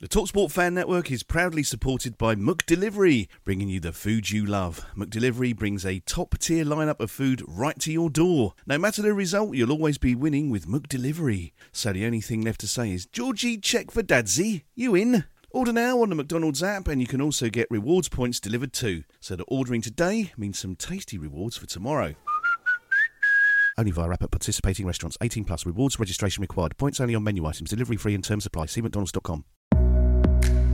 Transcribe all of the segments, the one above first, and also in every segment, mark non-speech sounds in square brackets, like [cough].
The Talksport Fan Network is proudly supported by McDelivery, bringing you the food you love. McDelivery brings a top tier lineup of food right to your door. No matter the result, you'll always be winning with McDelivery. So the only thing left to say is, Georgie, check for Dadsy. You in? Order now on the McDonald's app, and you can also get rewards points delivered too. So that ordering today means some tasty rewards for tomorrow. Only via app at participating restaurants. 18 plus. Rewards registration required. Points only on menu items. Delivery free and terms apply. See mcdonalds.com.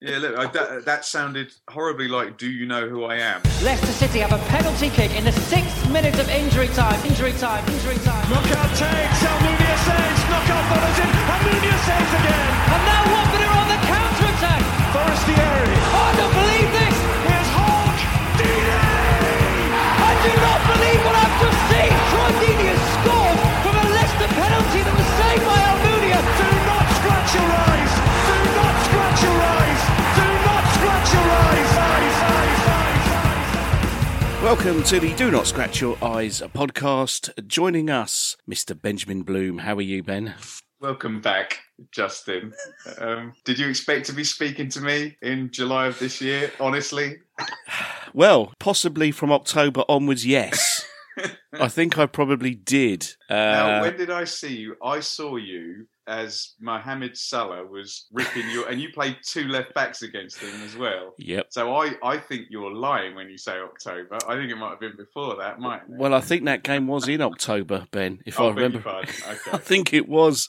Yeah, look, I, that, that sounded horribly like "Do you know who I am?" Leicester City have a penalty kick in the sixth minute of injury time. Injury time. Injury time. Knockaert takes. Almunia saves. Knockaert follows in. Almunia saves again. And now Watford are on the counter attack. Forestieri. Oh, I don't believe this. Here's Hogg. Deeney. I do not believe what I've just seen. Troy Deeney has scored from a Leicester penalty that was saved by Almunia. Do not scratch your eyes. Do not scratch your eyes. Welcome to the Do Not Scratch Your Eyes podcast. Joining us, Mr. Benjamin Bloom. How are you, Ben? Welcome back, Justin. Um, did you expect to be speaking to me in July of this year? Honestly, Well, possibly from October onwards, yes. [laughs] I think I probably did. now Uh, when did I see you? I saw you as Mohamed Salah was ripping your, and you played two left backs against him as well. yep. So I, I think you're lying when you say October. I think it might have been before that, mightn't it? Well, I think that game was in October, Ben, if Oh, I remember. pardon. [laughs] I think it was.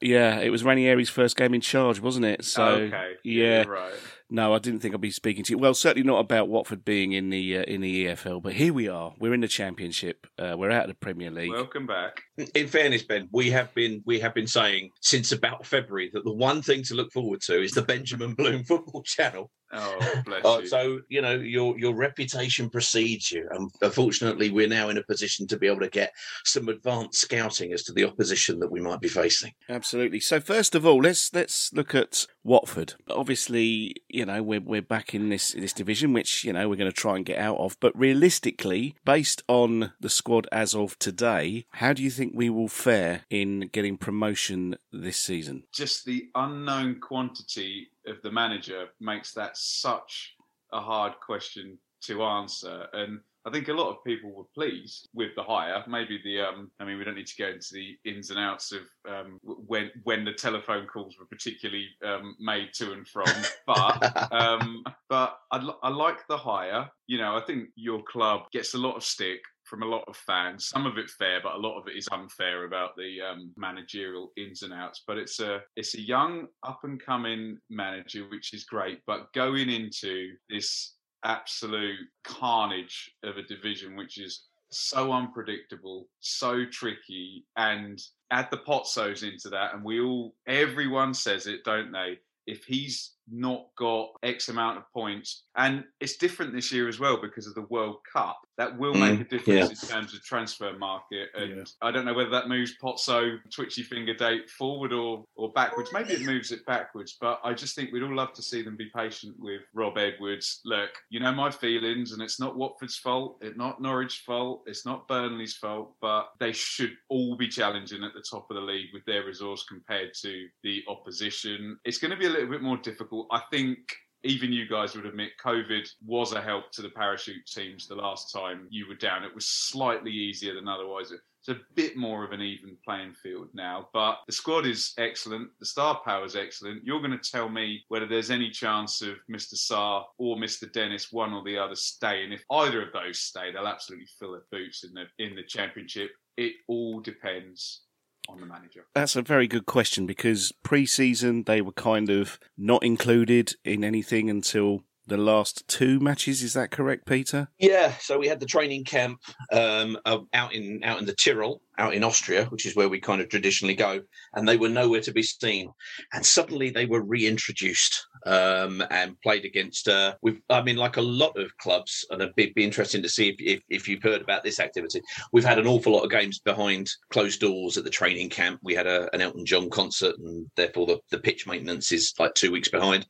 Yeah, it was Ranieri's first game in charge, wasn't it? So, okay. yeah. you're right. No, I didn't think I'd be speaking to you. Well, certainly not about Watford being in the uh, in the EFL, but here we are. We're in the Championship. Uh, we're out of the Premier League. Welcome back. In fairness, Ben, we have been we have been saying since about February that the one thing to look forward to is the Benjamin Bloom [laughs] Football Channel. Oh, bless Uh, you. so you know your your reputation precedes you, and unfortunately, we're now in a position to be able to get some advanced scouting as to the opposition that we might be facing. Absolutely. So first of all, let's let's look at Watford. Obviously, you know we're we're back in this this division, which you know we're going to try and get out of. But realistically, based on the squad as of today, how do you think we will fare in getting promotion this season? just the unknown quantity of the manager makes that such a hard question to answer. And I think a lot of people were pleased with the hire. Maybe the, um, I mean, we don't need to go into the ins and outs of um, when when the telephone calls were particularly um, made to and from, [laughs] but um, but I, I like the hire. You know, I think your club gets a lot of stick from a lot of fans. Some of it fair, but a lot of it is unfair about the um, managerial ins and outs. But it's a it's a young up and coming manager, which is great. But going into this absolute carnage of a division, which is so unpredictable, so tricky, and add the Pozzos into that, and we all everyone says it, don't they? If he's not got X amount of points, and it's different this year as well because of the World Cup. That will make Mm, a difference yeah. in terms of transfer market, and Yeah. I don't know whether that moves Pozzo twitchy finger date forward or or backwards. Maybe it moves it backwards, but I just think we'd all love to see them be patient with Rob Edwards. Look, you know my feelings, and it's not Watford's fault, it's not Norwich's fault, it's not Burnley's fault, but they should all be challenging at the top of the league with their resource compared to the opposition. It's going to be a little bit more difficult. I think even you guys would admit COVID was a help to the parachute teams the last time you were down. It was slightly easier than otherwise. It's a bit more of an even playing field now, but the squad is excellent. The star power is excellent. You're going to tell me whether there's any chance of Mr. Sarr or Mr. Dennis, one or the other, staying. If either of those stay, they'll absolutely fill their boots in the in the championship. It all depends on the manager? That's a very good question because pre-season they were kind of not included in anything until the last two matches. Is that correct, Peter? Yeah. So we had the training camp um, out in out in the Tyrol, out in Austria, which is where we kind of traditionally go, and they were nowhere to be seen. And suddenly they were reintroduced um, and played against. Uh, we've, I mean, like a lot of clubs, and it'd be, be interesting to see if, if, if, you've heard about this activity. We've had an awful lot of games behind closed doors at the training camp. We had a, an Elton John concert, and therefore the, the pitch maintenance is like two weeks behind.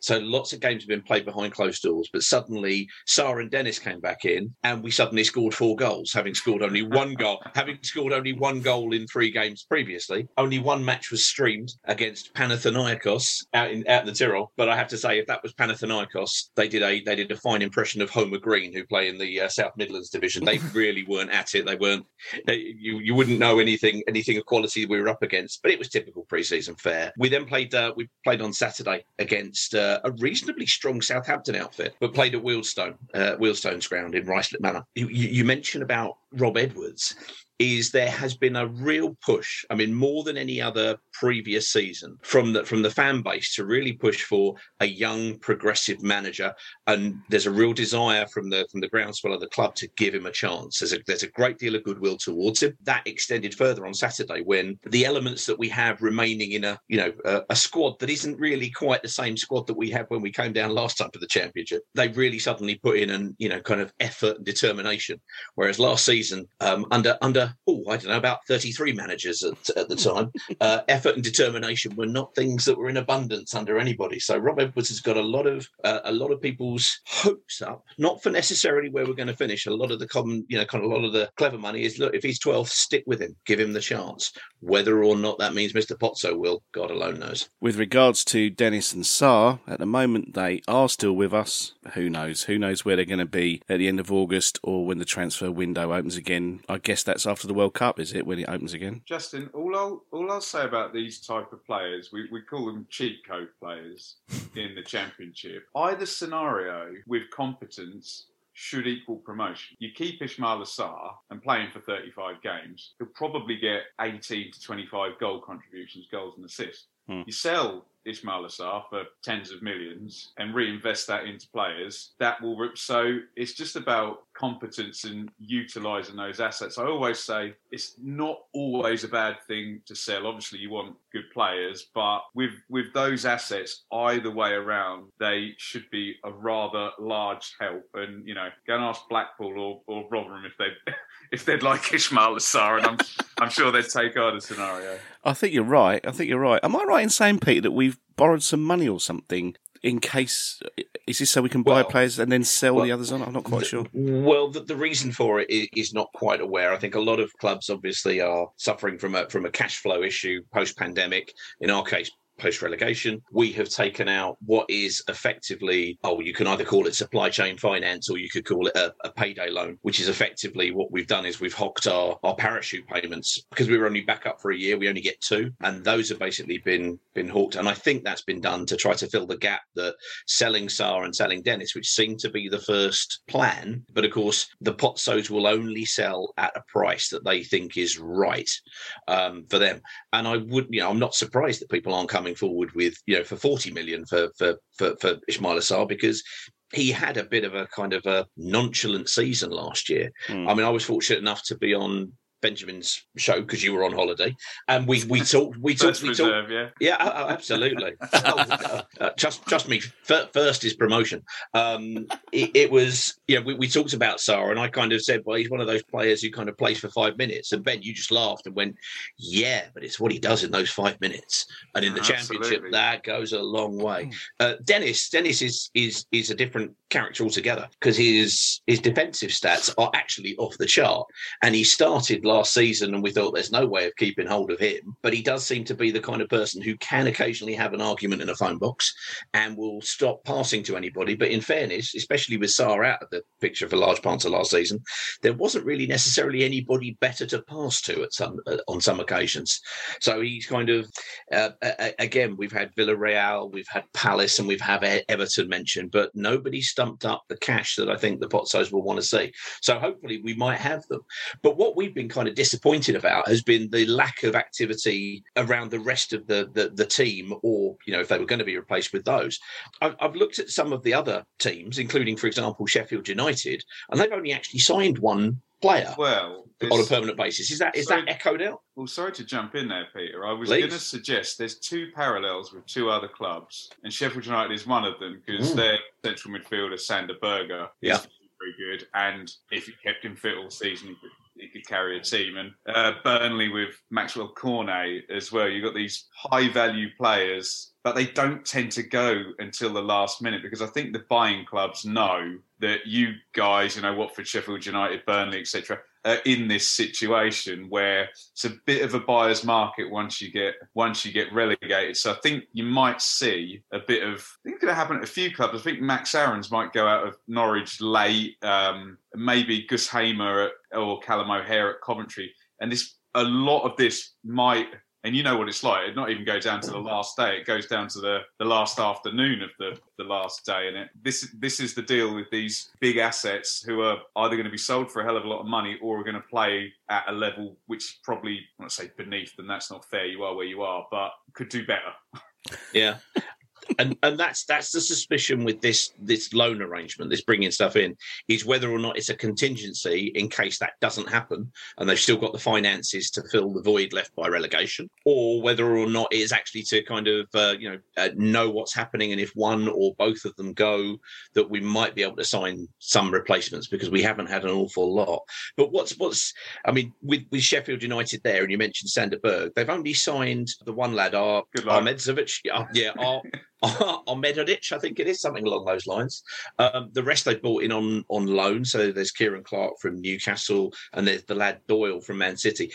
So lots of games have been played behind closed doors. But suddenly, Sarr and Dennis came back in, and we suddenly scored four goals, having scored only one goal, having scored only one goal in three games previously. Only one match was streamed against Panathinaikos out in out in the Tyrol. But I have to say, if that was Panathinaikos, they did a they did a fine impression of Holmer Green, who play in the uh, South Midlands division. They [laughs] really weren't at it. They weren't. They, you you wouldn't know anything anything of quality we were up against. But it was typical preseason fare. We then played uh, we played on Saturday against uh, a reasonably strong Southampton outfit, but played at Wealdstone, uh, Wealdstone's ground in Ruislip Manor. You, you, you mentioned about Rob Edwards is there has been a real push. I mean, more than any other previous season from the from the fan base to really push for a young, progressive manager, and there's a real desire from the from the groundswell of the club to give him a chance. There's a there's a great deal of goodwill towards him. That extended further on Saturday when the elements that we have remaining in a you know a, a squad that isn't really quite the same squad that we had when we came down last time to the championship. They really suddenly put in and you know kind of effort and determination, whereas last season um, under under oh, I don't know, about 33 managers at, at the time. [laughs] uh, effort and determination were not things that were in abundance under anybody. So Rob Edwards has got a lot of uh, a lot of people's hopes up, not for necessarily where we're going to finish. A lot of the common, you know, kind of a lot of the clever money is look if he's 12th, stick with him, give him the chance. Whether or not that means Mr. Pozzo will, God alone knows. With regards to Dennis and Sarr, at the moment they are still with us. Who knows? Who knows where they're going to be at the end of August or when the transfer window opens again? I guess that's after the World Cup, is it, when it opens again? Justin, all I'll all I'll say about these type of players, we, we call them cheat code players [laughs] in the championship. Either scenario with competence should equal promotion. You keep Ismaila Sarr and play him for 35 games, he'll probably get 18 to 25 goal contributions, goals and assists. Hmm. You sell Ismaila Sarr for tens of millions and reinvest that into players, that will. Rip. So it's just about competence and utilising those assets. I always say it's not always a bad thing to sell. Obviously, you want good players, but with with those assets, either way around, they should be a rather large help. And you know, go and ask Blackpool or, or Rotherham if they [laughs] if they'd like Ismaila Sarr, and I'm I'm sure they'd take on either scenario. I think you're right. I think you're right. Am I right in saying, Pete, that we've borrowed some money or something in case is this so we can buy well, players and then sell well, the others on? I'm not quite the, sure. Well, the, the, reason for it is, is, not quite aware. I think a lot of clubs obviously are suffering from a from a cash flow issue post pandemic. In our case, post relegation. We have taken out what is effectively, oh, you can either call it supply chain finance or you could call it a, a payday loan, which is effectively what we've done is we've hocked our, our parachute payments because we were only back up for a year. We only get two, and those have basically been been hawked. And I think that's been done to try to fill the gap that selling Sarr and selling Dennis, which seemed to be the first plan. But of course, the Pozzos will only sell at a price that they think is right um, for them. And I would, you know, I'm not surprised that people aren't coming coming forward with, you know, for 40 million for for for, for Ismaila Sarr because he had a bit of a kind of a nonchalant season last year. Mm. I mean, I was fortunate enough to be on Benjamin's show because you were on holiday, and we we talked we talked we talked yeah yeah oh, absolutely. [laughs] oh, uh, trust trust me, first is promotion. Um, it, it, was yeah we, we talked about Sarr, and I kind of said, well, he's one of those players who kind of plays for five minutes, and Ben, you just laughed and went, yeah, but it's what he does in those five minutes, and in the absolutely. championship that goes a long way. Hmm. Uh, Dennis Dennis is is is a different character altogether because his his defensive stats are actually off the chart, and he started last season, and we thought there's no way of keeping hold of him. But he does seem to be the kind of person who can occasionally have an argument in a phone box and will stop passing to anybody. But in fairness, especially with Sarr out of the picture for large parts of last season, there wasn't really necessarily anybody better to pass to at some uh, on some occasions. So he's kind of uh, again, we've had Villarreal, we've had Palace, and we've had Everton mentioned, but nobody stumped up the cash that I think the Pozzos will want to see. So hopefully we might have them. But what we've been kind of disappointed about has been the lack of activity around the rest of the the, the team, or you know, if they were going to be replaced with those. I've, I've looked at some of the other teams, including, for example, Sheffield United, and they've only actually signed one player well on a permanent basis. Is that is sorry, that echoed out? Well, sorry to jump in there, Peter. I was going to suggest there's two parallels with two other clubs, and Sheffield United is one of them because mm. their central midfielder Sander Berge yeah. very good, and if he kept him fit all season, he could, he could carry a team. And uh, Burnley with Maxwell Cornet as well. You've got these high value players but they don't tend to go until the last minute because I think the buying clubs know that you guys, you know, Watford, Sheffield United, Burnley, etc., are in this situation where it's a bit of a buyer's market once you get once you get relegated. So I think you might see a bit of. I think it's going to happen at a few clubs. I think Max Aarons might go out of Norwich late. Um, maybe Gus Hamer at, or Callum O'Hare at Coventry, and this a lot of this might and you know what it's like. It not even go down to the last day; it goes down to the, the last afternoon of the, the last day. And it, this this is the deal with these big assets who are either going to be sold for a hell of a lot of money or are going to play at a level which probably I want to say beneath them. That's not fair. You are where you are, but could do better. Yeah, and and that's that's the suspicion with this this loan arrangement, this bringing stuff in, is whether or not it's a contingency in case that doesn't happen, and they've still got the finances to fill the void left by relegation, or whether or not it's actually to kind of uh, you know uh, know what's happening, and if one or both of them go, that we might be able to sign some replacements because we haven't had an awful lot. But what's what's I mean with with Sheffield United there, and you mentioned Sander Berge, they've only signed the one lad, Ar- Ahmedzovic, yeah, Ar- [laughs] on Medodic, I think it is something along those lines. Um, the rest they bought in on on loan. So there's Ciaran Clark from Newcastle, and there's the lad Doyle from Man City.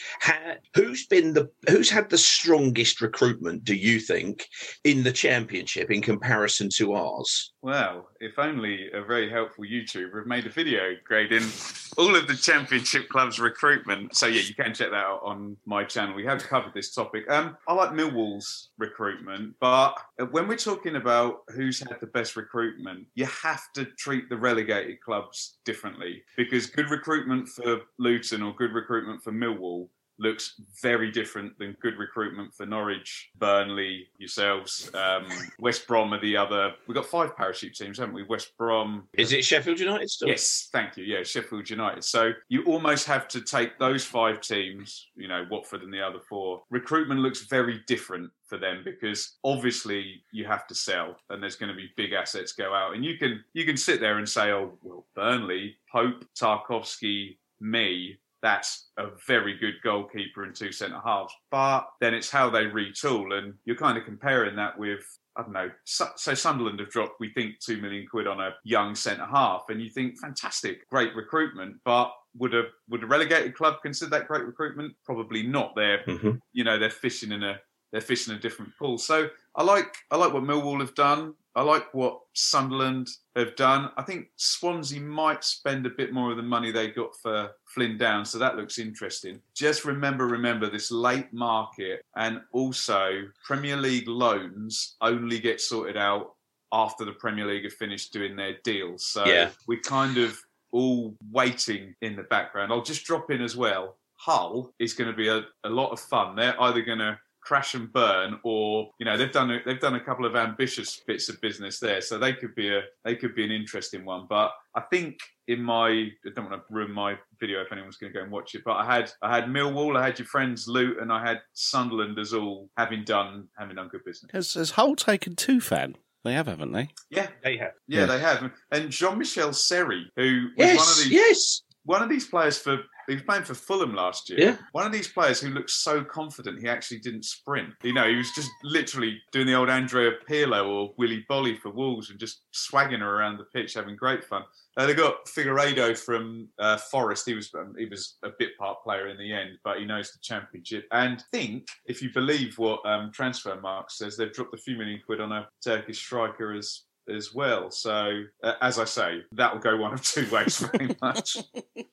who's been the who's had the strongest recruitment? Do you think in the Championship in comparison to ours? Well, if only a very helpful YouTuber have made a video grading all of the Championship clubs' recruitment. So yeah, you can check that out on my channel. We have covered this topic. Um, I like Millwall's recruitment, but when we're talking about who's had the best recruitment, you have to treat the relegated clubs differently because good recruitment for Luton or good recruitment for Millwall looks very different than good recruitment for Norwich, Burnley, yourselves. Um, West Brom are the other. We've got five parachute teams, haven't we? West Brom. Is it Sheffield United still? Yes, thank you. Yeah, Sheffield United. So you almost have to take those five teams, you know, Watford and the other four. Recruitment looks very different for them because obviously you have to sell and there's going to be big assets go out and you can you can sit there and say oh well Burnley Pope Tarkowski Mee that's a very good goalkeeper and two centre halves. But then it's how they retool, and you're kind of comparing that with I don't know. So, so, Sunderland have dropped, we think, two million quid on a young centre half, and you think, fantastic, great recruitment. But would a would a relegated club consider that great recruitment? Probably not. They're mm-hmm. you know they're fishing in a they're fishing a different pool. So I like I like what Millwall have done. I like what Sunderland have done. I think Swansea might spend a bit more of the money they got for Flynn Down, so that looks interesting. Just remember, remember this late market, and also Premier League loans only get sorted out after the Premier League have finished doing their deals. So yeah. we're kind of all waiting in the background. I'll just drop in as well. Hull is going to be a, a lot of fun. They're either going to crash and burn, or you know they've done a, they've done a couple of ambitious bits of business there, so they could be a they could be an interesting one. But I think in my I don't want to ruin my video if anyone's going to go and watch it, but I had I had Millwall, I had your friends Luton, and I had Sunderland as all having done having done good business. Has, has Hull taken Tufan? They have, haven't they? Yeah, they have. Yeah, yeah. they have. And Jean Michel Seri, who was yes, one of these yes one of these players for he was playing for Fulham last year. Yeah. One of these players who looked so confident he actually didn't sprint. You know, he was just literally doing the old Andrea Pirlo or Willy Boly for Wolves and just swagging her around the pitch, having great fun. Uh, they got Figueiredo from uh, Forest. He was um, he was a bit part player in the end, but he knows the championship. And think if you believe what um, Transfermarkt says, they've dropped a few million quid on a Turkish striker as as well. So uh, as I say, that will go one of two ways very [laughs] much.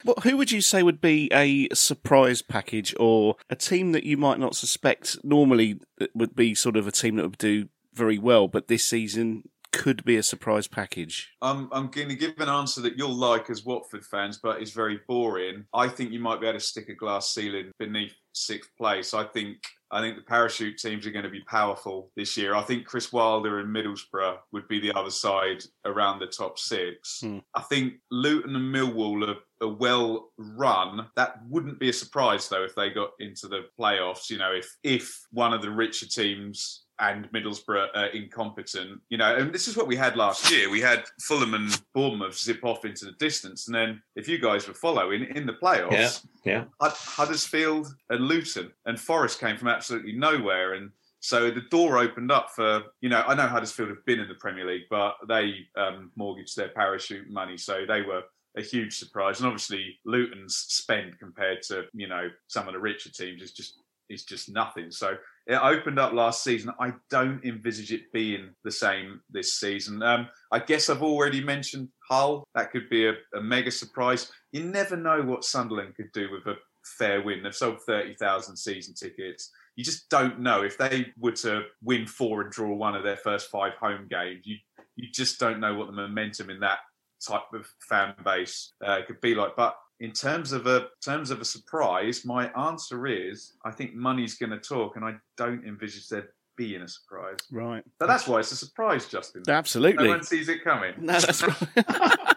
Well, who would you say would be a surprise package or a team that you might not suspect normally would be sort of a team that would do very well, but this season could be a surprise package? I'm, I'm going to give an answer that you'll like as Watford fans, but it's very boring. I think you might be able to stick a glass ceiling beneath sixth place. I think I think the parachute teams are going to be powerful this year. I think Chris Wilder and Middlesbrough would be the other side around the top six. Hmm. I think Luton and Millwall are, are well run. That wouldn't be a surprise though if they got into the playoffs. You know, if if one of the richer teams and Middlesbrough are incompetent, you know, and this is what we had last year. We had Fulham and Bournemouth zip off into the distance, and then if you guys were following in the playoffs, Yeah, yeah. Huddersfield and Luton and Forest came from absolutely nowhere, and so the door opened up for you know I know Huddersfield have been in the Premier League, but they um, mortgaged their parachute money, so they were a huge surprise. And obviously Luton's spend compared to you know some of the richer teams is just is just nothing. So it opened up last season. I don't envisage it being the same this season. Um, I guess I've already mentioned Hull. That could be a, a mega surprise. You never know what Sunderland could do with a fair win. They've sold 30,000 season tickets. You just don't know. If they were to win four and draw one of their first five home games, you, you just don't know what the momentum in that type of fan base uh, could be like. But in terms of a terms of a surprise, my answer is I think money's going to talk, and I don't envisage there being a surprise. Right. But that's why it's a surprise, Justin. Absolutely. No one sees it coming. No, that's right. [laughs]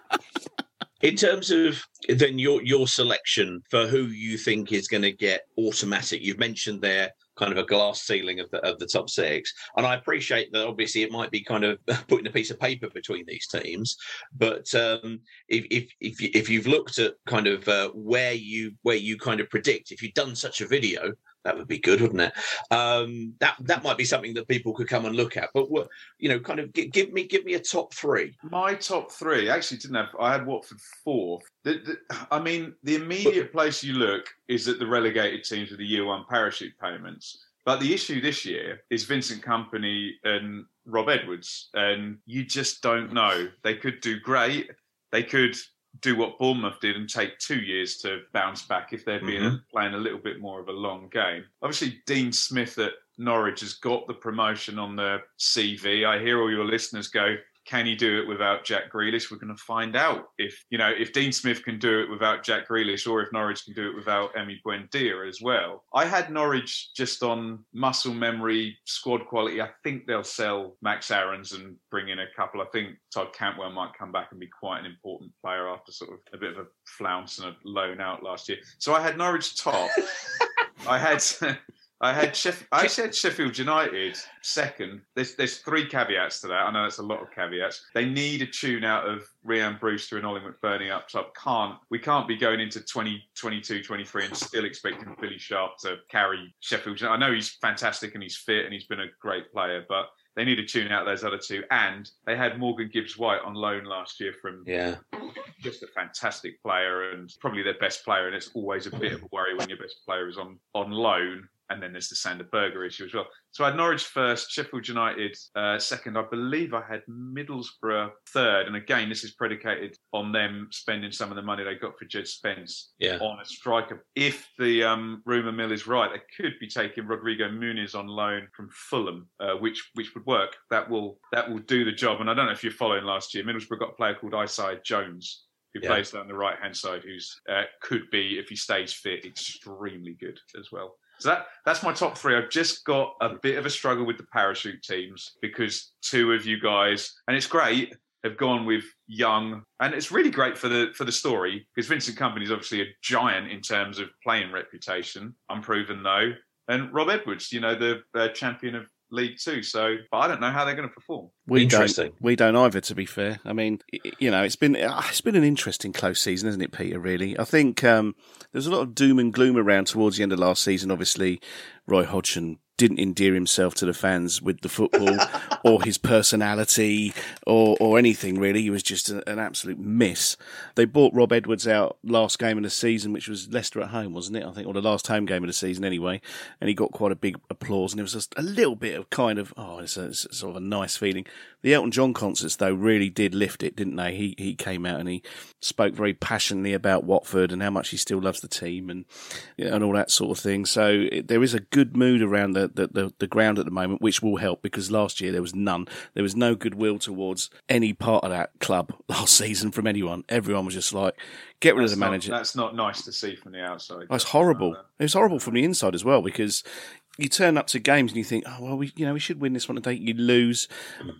In terms of then your your selection for who you think is going to get automatic, you've mentioned there kind of a glass ceiling of the of the top six, and I appreciate that. Obviously, it might be kind of [laughs] putting a piece of paper between these teams, but um, if if if, you, if you've looked at kind of uh, where you where you kind of predict, if you've done such a video, that would be good, wouldn't it? Um, that that might be something that people could come and look at. But what you know, kind of gi- give me give me a top three. My top three actually didn't have. I had Watford fourth. The, the, I mean, the immediate place you look is at the relegated teams with the year one parachute payments. But the issue this year is Vincent Kompany and Rob Edwards, and you just don't know. They could do great. They could do what Bournemouth did and take two years to bounce back if they're being Mhm. playing a little bit more of a long game. Obviously, Dean Smith at Norwich has got the promotion on the CV. I hear all your listeners go, can he do it without Jack Grealish? We're going to find out if you know if Dean Smith can do it without Jack Grealish, or if Norwich can do it without Emi Buendia as well. I had Norwich just on muscle memory, squad quality. I think they'll sell Max Aarons and bring in a couple. I think Todd Cantwell might come back and be quite an important player after sort of a bit of a flounce and a loan out last year. So I had Norwich top. [laughs] I had. [laughs] I had Sheff- I had Sheffield United second. There's there's three caveats to that. I know that's a lot of caveats. They need a tune out of Rian Brewster and Ollie McBurnie up top. Can't we can't be going into 2022, 23 and still expecting Billy Sharp to carry Sheffield. United. I know he's fantastic and he's fit and he's been a great player, but they need to tune out those other two. And they had Morgan Gibbs White on loan last year from Yeah. just a fantastic player and probably their best player. And it's always a bit of a worry when your best player is on on loan. And then there's the Sander Berge issue as well. So I had Norwich first, Sheffield United uh, second. I believe I had Middlesbrough third. And again, this is predicated on them spending some of the money they got for Jed Spence Yeah. on a striker. If the um, rumour mill is right, they could be taking Rodrigo Muniz on loan from Fulham, uh, which which would work. That will that will do the job. And I don't know if you're following last year. Middlesbrough got a player called Isaiah Jones who Yeah. plays down the right hand side, who's uh, could be if he stays fit, extremely good as well. So that that's my top three. I've just got a bit of a struggle with the parachute teams because two of you guys, and it's great, have gone with young, and it's really great for the for the story because Vincent Kompany is obviously a giant in terms of playing reputation, unproven though, and Rob Edwards, you know, the uh, champion of League Two. So, but I don't know how they're going to perform. We Interesting. don't. We don't either. To be fair, I mean, you know, it's been ah, it's been an interesting close season, hasn't it, Peter? Really, I think um, there's a lot of doom and gloom around towards the end of last season. Obviously, Roy Hodgson didn't endear himself to the fans with the football [laughs] or his personality or or anything really. He was just a, an absolute miss. They bought Rob Edwards out last game of the season, which was Leicester at home, wasn't it? I think, or the last home game of the season anyway. And he got quite a big applause, and it was just a little bit of kind of oh, it's, a, it's sort of a nice feeling. The Elton John concerts though really did lift it, didn't they? He he came out and he spoke very passionately about Watford and how much he still loves the team and and all that sort of thing. So it, there is a good mood around the, the, the, the ground at the moment, which will help because last year there was none. There was no goodwill towards any part of that club [laughs] last season from anyone. Everyone was just like, get rid That's of the not- manager. that's not nice to see from the outside. Uh, it's horrible. It was horrible from the inside as well because you turn up to games and you think, oh well, we you know we should win this one today. You lose.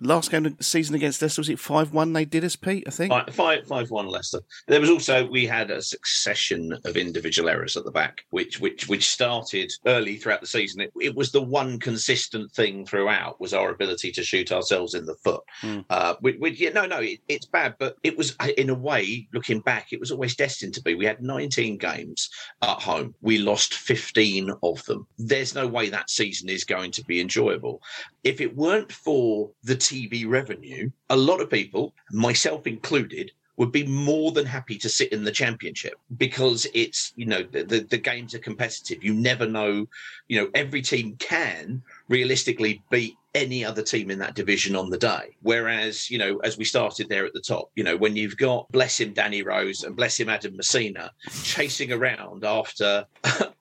Last game of the season against Leicester was it five one? They did us, Pete. I think. Five, five, one Leicester. There was also we had a succession of individual errors at the back, which which which started early throughout the season. It, it was the one consistent thing throughout was our ability to shoot ourselves in the foot. Hmm. Uh, we, we, yeah, no, no, it, it's bad, but it was in a way looking back, it was always destined to be. We had 19 games at home. We lost 15 of them. There's no way that season is going to be enjoyable. If it weren't for the TV revenue, a lot of people, myself included, would be more than happy to sit in the championship because it's you know the, the, the games are competitive you never know you know every team can realistically beat any other team in that division on the day whereas you know as we started there at the top you know when you've got bless him danny rose and bless him adam masina chasing around after [laughs]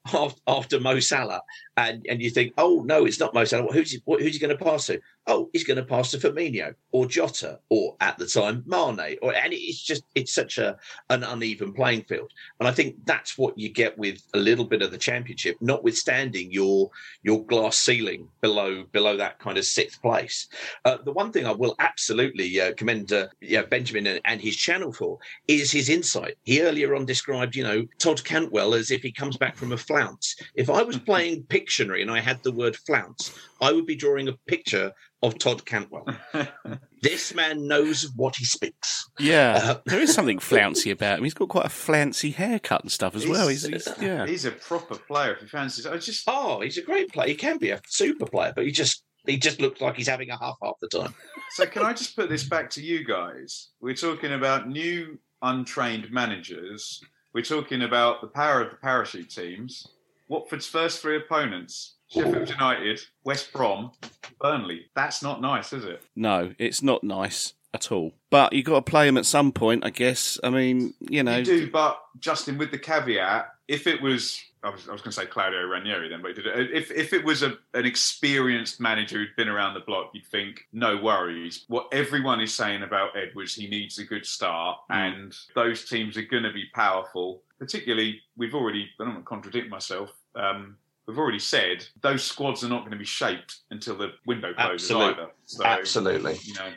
after, mo salah and and you think oh no it's not mo salah. Who's he, who's he going to pass to oh he's going to pass to Firmino or Jota or at the time Mane. Or and it's just it's such a an uneven playing field. And I think that's what you get with a little bit of the championship notwithstanding your your glass ceiling below below that kind of sixth place. Uh, the one thing I will absolutely uh, commend uh, yeah, Benjamin and, and his channel for is his insight. He earlier on described you know Todd Cantwell as if he comes back from a flounce. If I was playing Pictionary and I had the word flounce I would be drawing a picture of Todd Cantwell. [laughs] this man knows what he speaks. Yeah, Uh, there is something flouncy about him. He's got quite a flouncy haircut and stuff as well. He's, He's- he's- yeah. He's a proper player if he fancies. I just Oh, he's a great player. He can be a super player, but he just he just looks like he's having a huff half the time. So can I just put this back to you guys? We're talking about new untrained managers. We're talking about the power of the parachute teams. Watford's first three opponents: Sheffield United, West Brom, Burnley. That's not nice, is it? No, it's not nice at all. But you've got to play him at some point, I guess. I mean, you know. You do, but Justin, with the caveat, if it was, I was, I was going to say Claudio Ranieri then, but he did it. If if it was a, an experienced manager who'd been around the block, you'd think no worries. What everyone is saying about Edwards, he needs a good start, and those teams are going to be powerful. Particularly, we've already. I don't want to contradict myself. Um, we've already said those squads are not going to be shaped until the window closes Absolute- either. So, absolutely. You know,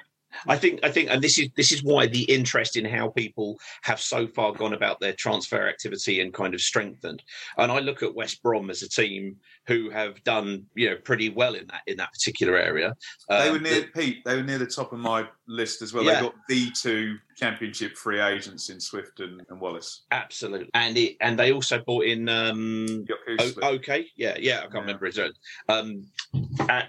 I think I think and this is this is why the interest in how people have so far gone about their transfer activity and kind of strengthened. And I look at West Brom as a team who have done you know pretty well in that in that particular area. They Um, were near the- Pete. They were near the top of my list as well. Yeah. They got the two championship free agents in Swift and, and Wallace. Absolutely, and it and they also bought in um, o- okay, yeah, yeah, I can't remember his own. Um,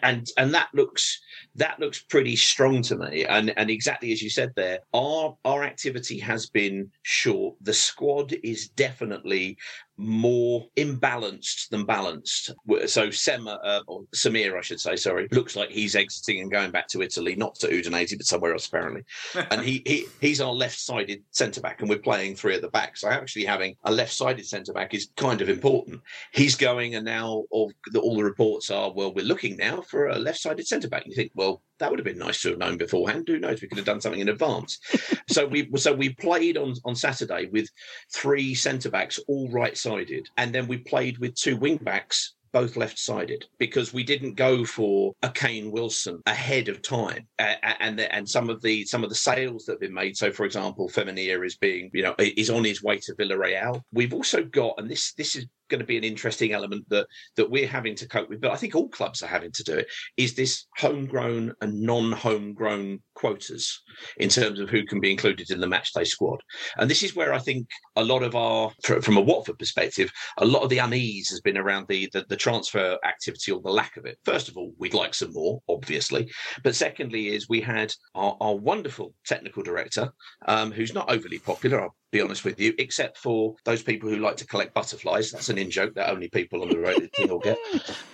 and and that looks that looks pretty strong to me. And and exactly as you said there, our our activity has been short. The squad is definitely more imbalanced than balanced. So Sema uh, or Samir, I should say, sorry, looks like he's exiting and going back to Italy, not to Udinese, but somewhere else apparently. [laughs] and he, he he's our left-sided centre back, and we're playing three at the back. So actually having a left-sided centre back is kind of important. He's going, and now all the, all the reports are, well, we're looking now for a left-sided centre back. And you think, well, that would have been nice to have known beforehand. Who knows? We could have done something in advance. [laughs] so we so we played on on Saturday with three centre backs, all right-sided, and then we played with two wing backs both left-sided because we didn't go for a Kane Wilson ahead of time, uh, and the, and some of the some of the sales that have been made. So, for example, Femenia is being you know is on his way to Villarreal. We've also got, and this this is going to be an interesting element that that we're having to cope with. But I think all clubs are having to do it. Is this homegrown and non-homegrown quotas in terms of who can be included in the matchday squad? And this is where I think a lot of our, from a Watford perspective, a lot of the unease has been around the the, the transfer activity or the lack of it. First of all, we'd like some more, obviously, but secondly is we had our, our wonderful technical director, um, who's not overly popular. I'll be honest with you, except for those people who like to collect butterflies. That's an in joke that only people on the radio team will get.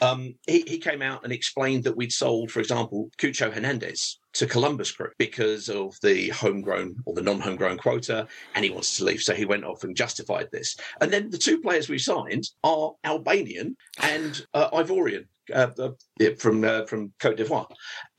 Um, he, he came out and explained that we'd sold, for example, Cucho Hernandez to Columbus Crew because of the homegrown or the non-homegrown quota, and he wants to leave. So he went off and justified this. And then the two players we signed are Albanian and uh, Ivorian. Uh, uh, from uh, from Cote d'Ivoire,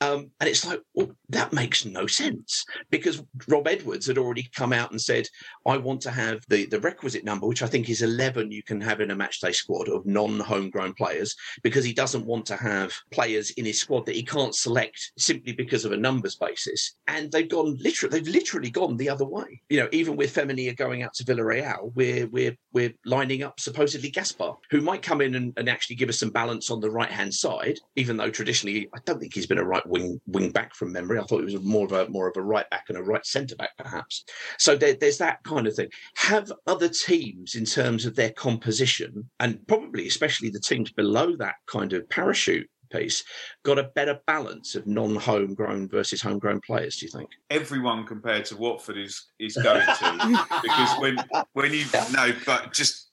um, and it's like, well, that makes no sense because Rob Edwards had already come out and said, I want to have the the requisite number, which I think is eleven. You can have in a matchday squad of non-homegrown players because he doesn't want to have players in his squad that he can't select simply because of a numbers basis. And they've gone literally, they've literally gone the other way. You know, even with Femenia going out to Villarreal, we're we're we're lining up supposedly Gaspar, who might come in and, and actually give us some balance on the right hand side, even though traditionally I don't think he's been a right wing wing back from memory. I thought he was more of a more of a right back and a right centre back, perhaps. So there, there's that kind of thing. Have other teams in terms of their composition, and probably especially the teams below that kind of parachute piece, got a better balance of non-homegrown versus homegrown players? Do you think? Everyone compared to Watford is is going to [laughs] because when when you no, but just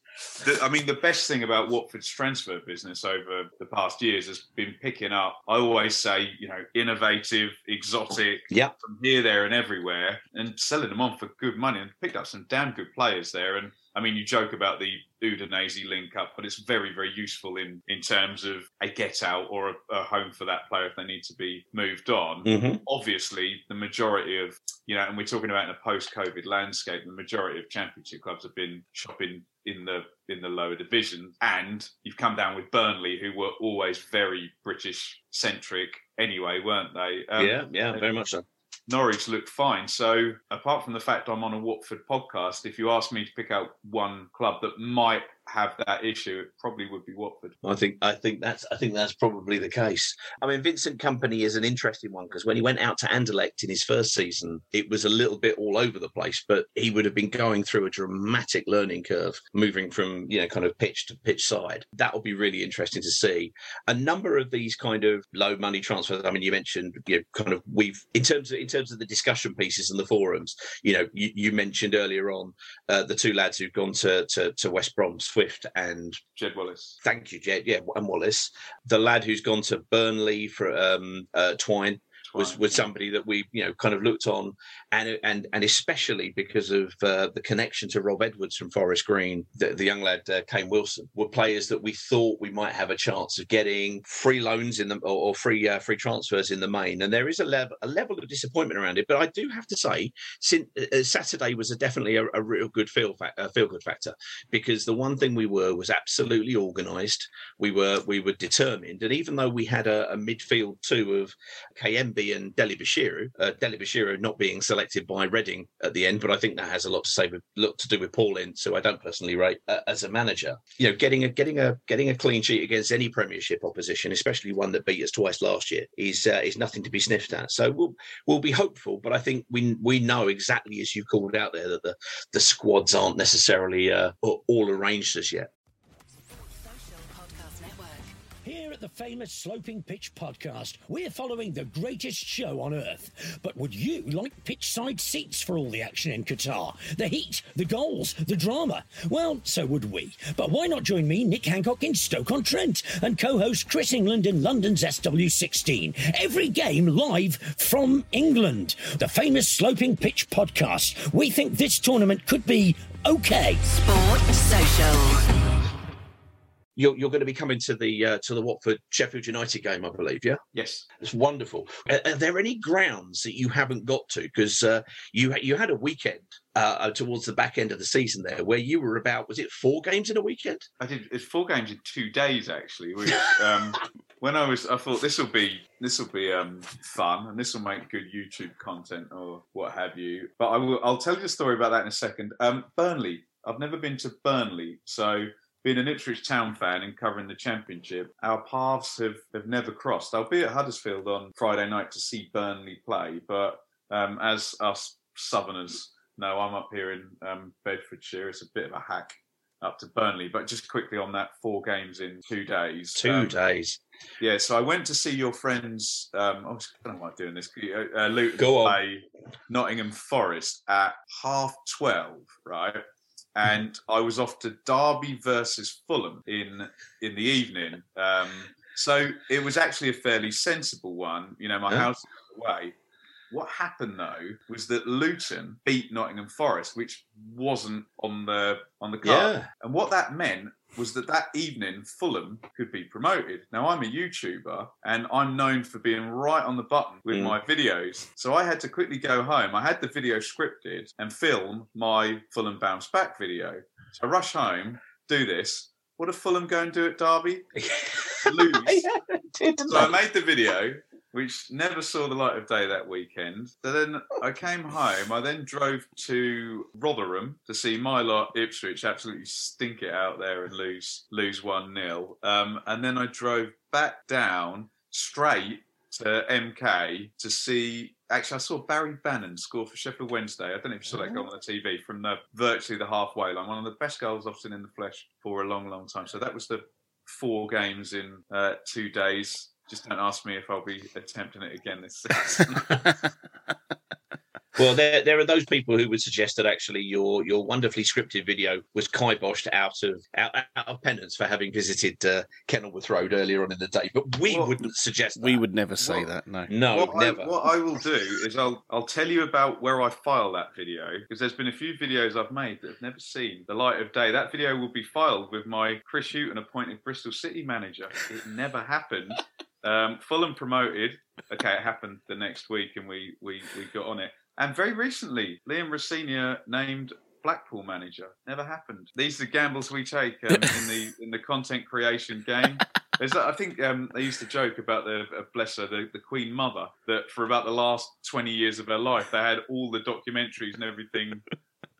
the, I mean, the best thing about Watford's transfer business over the past years has been picking up. I always say, you know, innovative, exotic, yeah. from here, there, and everywhere, and selling them on for good money. And picked up some damn good players there. And I mean, you joke about the Udinese link up, but it's very, very useful in in terms of a get out or a, a home for that player if they need to be moved on. Mm-hmm. Obviously, the majority of you know, and we're talking about in a post-COVID landscape, the majority of championship clubs have been shopping in the in the lower division, and you've come down with Burnley, who were always very British centric anyway, weren't they? Um, yeah, yeah, very much so. Norwich looked fine. So, apart from the fact I'm on a Watford podcast, if you ask me to pick out one club that might have that issue, it probably would be Watford. I think I think that's I think that's probably the case. I mean, Vincent Kompany is an interesting one because when he went out to Anderlecht in his first season, it was a little bit all over the place, but he would have been going through a dramatic learning curve, moving from you know kind of pitch to pitch side. That will be really interesting to see. A number of these kind of low money transfers. I mean, you mentioned you know, kind of we've in terms of in terms of the discussion pieces and the forums. You know, you, you mentioned earlier on uh, the two lads who've gone to to, to West Brom's Swift and Jed Wallace. Thank you, Jed. Yeah, and Wallace. The lad who's gone to Burnley for um, uh, Twine was was somebody that we you know kind of looked on and and and especially because of uh, the connection to Rob Edwards from Forest Green the, the young lad uh, Kane Wilson were players that we thought we might have a chance of getting free loans in them or, or free uh, free transfers in the main. And there is a level a level of disappointment around it but I do have to say since uh, uh, Saturday was a definitely a, a, real good feel fa- uh, feel good factor because the one thing we were was absolutely organised we were we were determined. And even though we had a, a midfield two of Kayembe and Dele-Bashiru. Uh, Dele-Bashiru not being selected by Reading at the end, but I think that has a lot to say with lot to do with Paul Ince, who I don't personally rate uh, as a manager. You know, getting a getting a getting a clean sheet against any Premiership opposition, especially one that beat us twice last year, is uh, is nothing to be sniffed at. So we'll we'll be hopeful, but I think we we know exactly as you called out there that the the squads aren't necessarily uh, all arranged as yet. The famous Sloping Pitch podcast, we're following the greatest show on earth. But would you like pitch side seats for all the action in Qatar? The heat, the goals, the drama? Well, so would we. But why not join me, Nick Hancock, in Stoke-on-Trent and co-host Chris England in London's SW16? Every game live from England. The famous Sloping Pitch podcast. We think this tournament could be okay. Sport Social you're, you're going to be coming to the uh, to the Watford Sheffield United game, I believe. Yeah. Yes. It's wonderful. Are, are there any grounds that you haven't got to? Because uh, you you had a weekend uh, towards the back end of the season there where you were about was it four games in a weekend? I did. It's four games in two days actually. Which, [laughs] um, when I was, I thought this will be this will be um, fun and this will make good YouTube content or what have you. But I will. I'll tell you the story about that in a second. Um, Burnley. I've never been to Burnley, so being an Ipswich Town fan and covering the Championship, our paths have, have never crossed. I'll be at Huddersfield on Friday night to see Burnley play, but um, as us Southerners know, I'm up here in um, Bedfordshire. It's a bit of a hack up to Burnley. But just quickly on that, four games in two days. Two Um, days. Yeah, so I went to see your friends. Um, I was- I don't know why I'm doing this. Uh, uh, Luton Go on. Nottingham Forest at half twelve, right? And I was off to Derby versus Fulham in in the evening. Um, so it was actually a fairly sensible one. You know, my Yeah. house is away. What happened though was that Luton beat Nottingham Forest, which wasn't on the on the card. Yeah. And what that meant was that that evening Fulham could be promoted. Now I'm a YouTuber and I'm known for being right on the button with Mm. my videos. So I had to quickly go home. I had the video scripted and film my Fulham bounce back video. So I rush home, do this. What did Fulham go and do at Derby? [laughs] Lose. So I made the video, which never saw the light of day that weekend. So then I came home. I then drove to Rotherham to see my lot Ipswich absolutely stink it out there and lose lose one 0 um, And then I drove back down straight to MK to see. Actually, I saw Barry Bannan score for Sheffield Wednesday. I don't know if you saw that goal on the TV from the virtually the halfway line. One of the best goals I've seen in the flesh for a long, long time. So that was the four games in uh, two days. Just don't ask me if I'll be attempting it again this season. [laughs] [laughs] Well, there, there are those people who would suggest that actually your your wonderfully scripted video was kiboshed out of out, out of penance for having visited uh, Kenilworth Road earlier on in the day. But we wouldn't suggest that. We would never say Well, that. No. No, what never. I, what I will do is I'll I'll tell you about where I file that video because there's been a few videos I've made that have never seen the light of day. That video will be filed with my Chris Hughton appointed Bristol City manager. It never happened. Um, Fulham promoted. Okay, it happened the next week, and we we we got on it. And very recently, Liam Rosenior named Blackpool manager. Never happened. These are the gambles we take um, in the [laughs] in the content creation game. There's, I think um, they used to joke about the uh, bless her, the, the Queen Mother, that for about the last 20 years of her life, they had all the documentaries and everything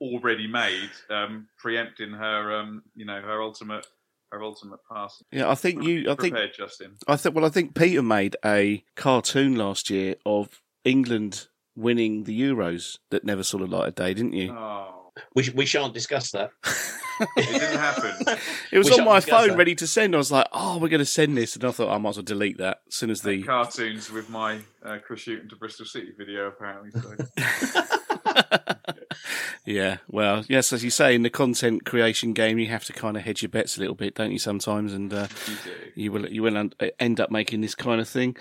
already made, um, preempting her, um, you know, her ultimate, her ultimate passing. Yeah, I think you. I think. Prepared, Justin. I think. Well, I think Peter made a cartoon last year of England winning the Euros that never saw the light of day, didn't you? Oh, we, we shan't discuss that. [laughs] it didn't happen. It was We on my phone, that. ready to send. I was like, "Oh, we're going to send this," and I thought I might as well delete that as soon as the. Cartoons with my uh, Chris Hughton to Bristol City video, apparently. So. [laughs] [laughs] Yeah, well, yes, as you say, in the content creation game, you have to kind of hedge your bets a little bit, don't you? Sometimes, and uh, You you will you will end up making this kind of thing.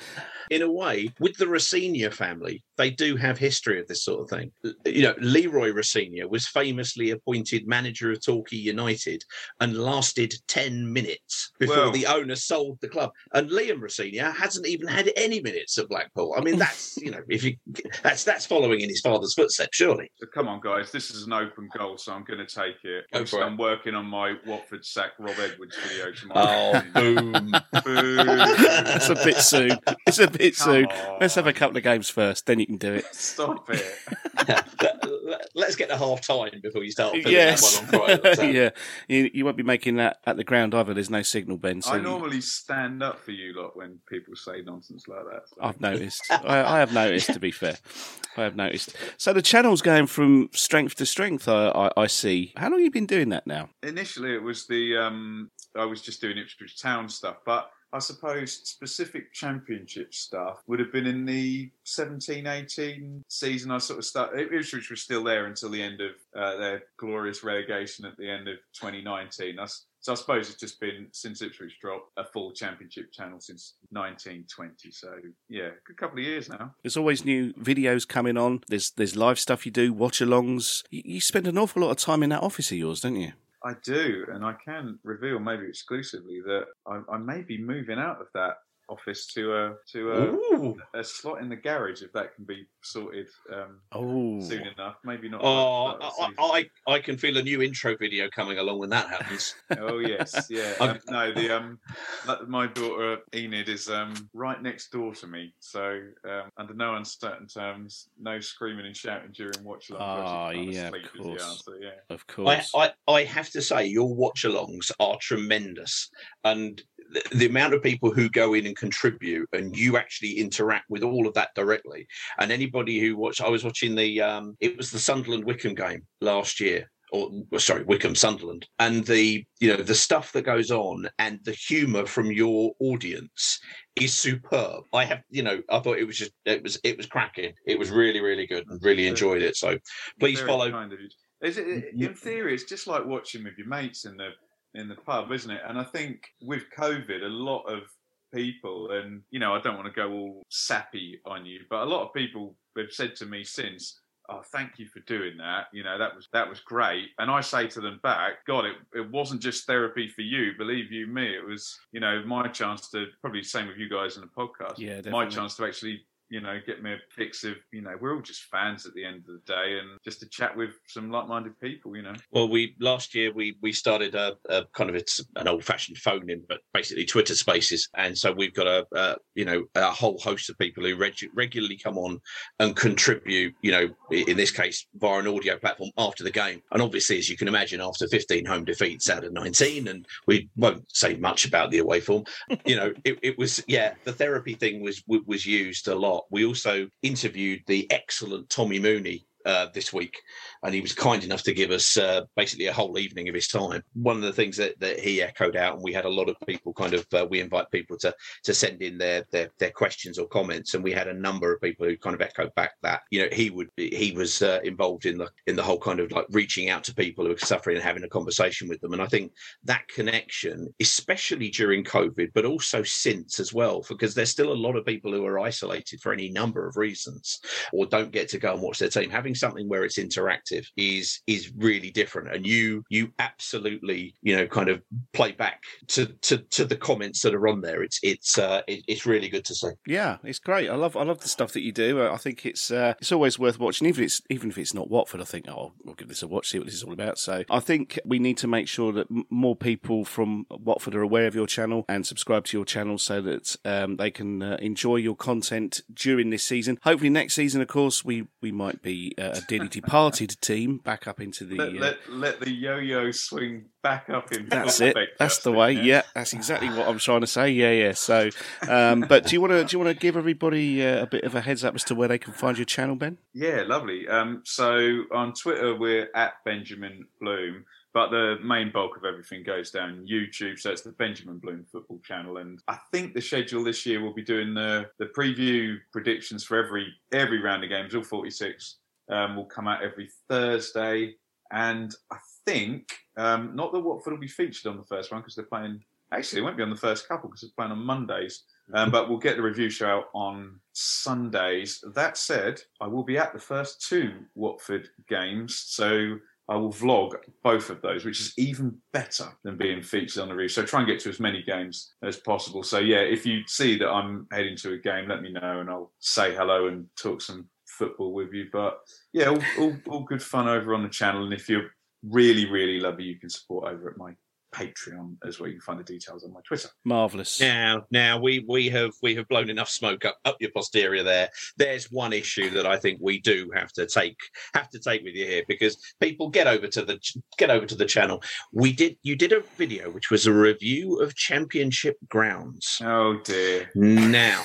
In a way, with the Rosenior family, they do have history of this sort of thing. You know, Leroy Rosenior was famously appointed manager of Torquay United and lasted 10 minutes before Well- the owner sold the club. And Liam Rosenior hasn't even had any minutes at Blackpool. I mean, that's, [laughs] you know, if you that's that's following in his father's footsteps, surely. So come on, guys. This is an open goal, so I'm going to take it. Go Obviously, for it. I'm working on my Watford sack Rob Edwards video [laughs] tomorrow. Oh, boom. [laughs] Boo. It's a bit soon. It's a bit Come soon. on. Let's have a couple of games first, then you can do it. Stop it. [laughs] Let's get to half time before you start filling Yes, that one on Friday. So- [laughs] yeah. You, you won't be making that at the ground either. There's no signal, Ben. So I you- normally stand up for you lot when people say nonsense like that. so- I've noticed. I, I have noticed. To be fair, I have noticed. So the channel's going from strength to strength. I, I, I see. How long have you been doing that now? Initially, it was the um, I was just doing Ipswich Town stuff, but I suppose specific championship stuff would have been in the 17 18 season. I sort of started, Ipswich was still there until the end of uh, their glorious relegation at the end of 2019. That's, so I suppose it's just been since Ipswich dropped a full championship channel since 1920. So yeah, a couple of years now. There's always new videos coming on. There's there's live stuff you do, watch-alongs. You, you spend an awful lot of time in that office of yours, don't you? I do, and I can reveal maybe exclusively that I, I may be moving out of that office to a to a, a slot in the garage if that can be sorted um, oh. soon enough. Maybe not. Oh, I, I, I can feel a new intro video coming along when that happens. [laughs] oh yes, yeah. [laughs] Um, no, the um, my daughter Enid is um right next door to me, so um, under no uncertain terms, no screaming and shouting during watch along. Oh yeah, of course. Answer, yeah. Of course. I, I, I have to say, your watch alongs are tremendous. And the, the amount of people who go in and contribute and you actually interact with all of that directly. And anybody who watched, I was watching the, um, it was the Sunderland Wycombe game last year or sorry, Wycombe Sunderland, and the you know the stuff that goes on and the humour from your audience is superb. I have you know I thought it was just it was it was cracking. It was really really good and really enjoyed it. So please Very follow. Kind of. Is it, in theory, it's just like watching with your mates in the in the pub, isn't it? And I think with COVID, a lot of people, and you know, I don't want to go all sappy on you, but a lot of people have said to me since, "Oh, thank you for doing that. You know, that was that was great." And I say to them back, "God, it, it wasn't just therapy for you. Believe you me, it was you know my chance to probably the same with you guys in the podcast. Yeah, my chance to actually." You know, get me a fix of, you know, we're all just fans at the end of the day and just to chat with some like minded people, you know. Well, we last year we we started a, a kind of it's an old fashioned phone in, but basically Twitter Spaces, and so we've got a, a you know a whole host of people who reg- regularly come on and contribute. You know, in this case via an audio platform after the game, and obviously as you can imagine, after 15 home defeats out of 19, and we won't say much about the away form. you know, it, it was yeah, the therapy thing was was used a lot. We also interviewed the excellent Tommy Mooney uh, this week, and he was kind enough to give us uh, basically a whole evening of his time. One of the things that, that he echoed out, and we had a lot of people kind of uh, we invite people to to send in their, their their questions or comments, and we had a number of people who kind of echoed back that you know he would he was uh, involved in the in the whole kind of like reaching out to people who are suffering and having a conversation with them, and I think that connection, especially during COVID, but also since as well, because there's still a lot of people who are isolated for any number of reasons or don't get to go and watch their team. Having something where it's interactive is is really different, and you you absolutely you know kind of play back to to, to the comments that are on there. It's it's uh, it, it's really good to see. Yeah, it's great. I love I love the stuff that you do. I think it's uh, it's always worth watching, even if it's even if it's not Watford. I think oh, I'll give this a watch, see what this is all about. So I think we need to make sure that more people from Watford are aware of your channel and subscribe to your channel so that um, they can uh, enjoy your content during this season. Hopefully, next season, of course, we we might be uh, a dearly departed team back up into the. Let, uh, let, let the yo-yo swing back up in. That's it. That's the way. Yeah, that's exactly what I'm trying to say. Yeah, yeah. So, um, but do you want to do you want to give everybody uh, a bit of a heads up as to where they can find your channel, Ben? Yeah, lovely. Um, so on Twitter we're at Benjamin Bloom, but the main bulk of everything goes down YouTube. So it's the Benjamin Bloom Football Channel, and I think the schedule this year will be doing the the preview predictions for every every round of games, all 46. Um, will come out every Thursday, and I think um, not that Watford will be featured on the first one because they're playing. Actually, it won't be on the first couple because it's playing on Mondays. Um, but we'll get the review show out on Sundays. That said, I will be at the first two Watford games, so I will vlog both of those, which is even better than being featured on the review. So try and get to as many games as possible. So yeah, if you see that I'm heading to a game, let me know and I'll say hello and talk some football with you. But yeah, all, all, all good fun over on the channel. And if you're really, really lovely, you can support over at my Patreon as well. You can find the details on my Twitter. Marvelous. Now, now we we have we have blown enough smoke up up your posterior there. There's one issue that I think we do have to take have to take with you here because people get over to the get over to the channel. We did you did a video which was a review of Championship grounds. Oh dear. Now.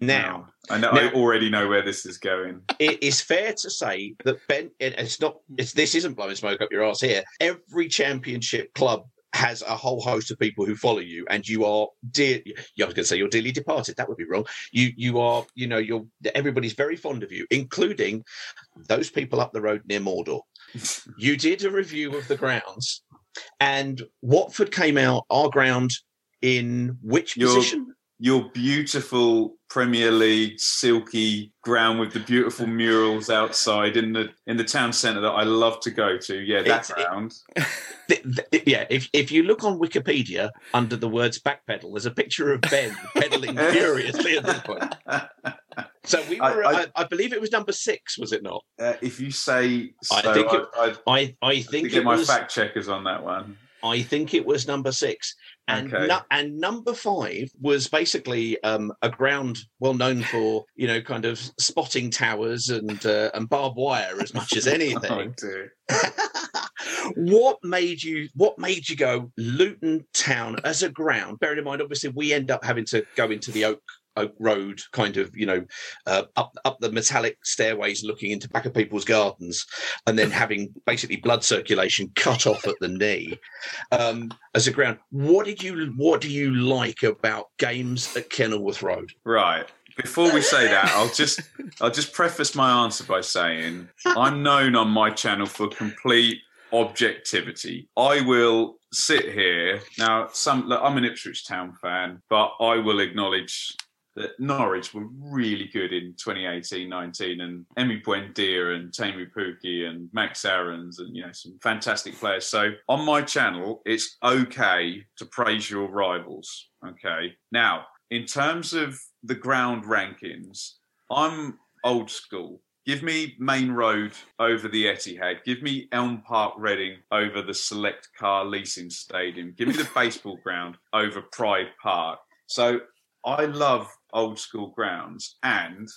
Now, I know. now- I already know where this is going. it is fair to say that Ben, it's not, it's, this isn't blowing smoke up your ass here. Every championship club has a whole host of people who follow you, and you are dear. I was going to say you're dearly departed. That would be wrong. You, you are, you know, you're. Everybody's very fond of you, including those people up the road near Mordor. [laughs] you did a review of the grounds, and Watford came out our ground in which Your- position? Your beautiful Premier League silky ground with the beautiful [laughs] murals outside in the in the town centre that I love to go to. Yeah, that it- ground. [laughs] Th- yeah, if if you look on Wikipedia under the words backpedal, there's a picture of Ben pedaling [laughs] furiously at this point. So we were, I- I, I, believe it was number six, was it not? Uh, if you say so, I think it- I, I, I I I think get my was. fact checkers on that one. I think it was number six. And Okay. nu- and number five was basically um, a ground well known for you know kind of spotting towers and uh, and barbed wire as much as [laughs] Oh, anything. dear. [laughs] what made you what made you go Luton Town as a ground? Bearing in mind, obviously, we end up having to go into the Oak Oak Road, kind of, you know, uh, up up the metallic stairways, looking into back of people's gardens, and then [laughs] having basically blood circulation cut off at the knee um, as a ground. What did you what do you like about games at Kenilworth Road? Right. Before we say that, I'll just [laughs] I'll just preface my answer by saying I'm known on my channel for complete objectivity. I will sit here now. Some look, I'm an Ipswich Town fan, but I will acknowledge that Norwich were really good in 2018-19, and Emi Buendia and Teemu Pukki and Max Aarons and you know some fantastic players. So on my channel, it's okay to praise your rivals. Okay, now in terms of the ground rankings, I'm old school. Give me Maine Road over the Etihad. Give me Elm Park Reading over the Select Car Leasing Stadium. Give me the baseball ground over Pride Park. So I love old school grounds. And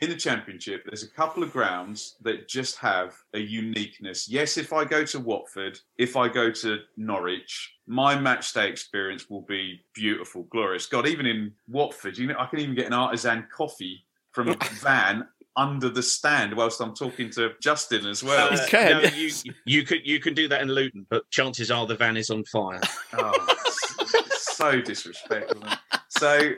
in the Championship, there's a couple of grounds that just have a uniqueness. Yes, if I go to Watford, if I go to Norwich, my match day experience will be beautiful, glorious. God, even in Watford, you know, I can even get an artisan coffee from a [laughs] van under the stand whilst I'm talking to Justin as well. Uh, no, [laughs] you you could you can do that in Luton, but chances are the van is on fire. Oh, it's- it's so disrespectful. So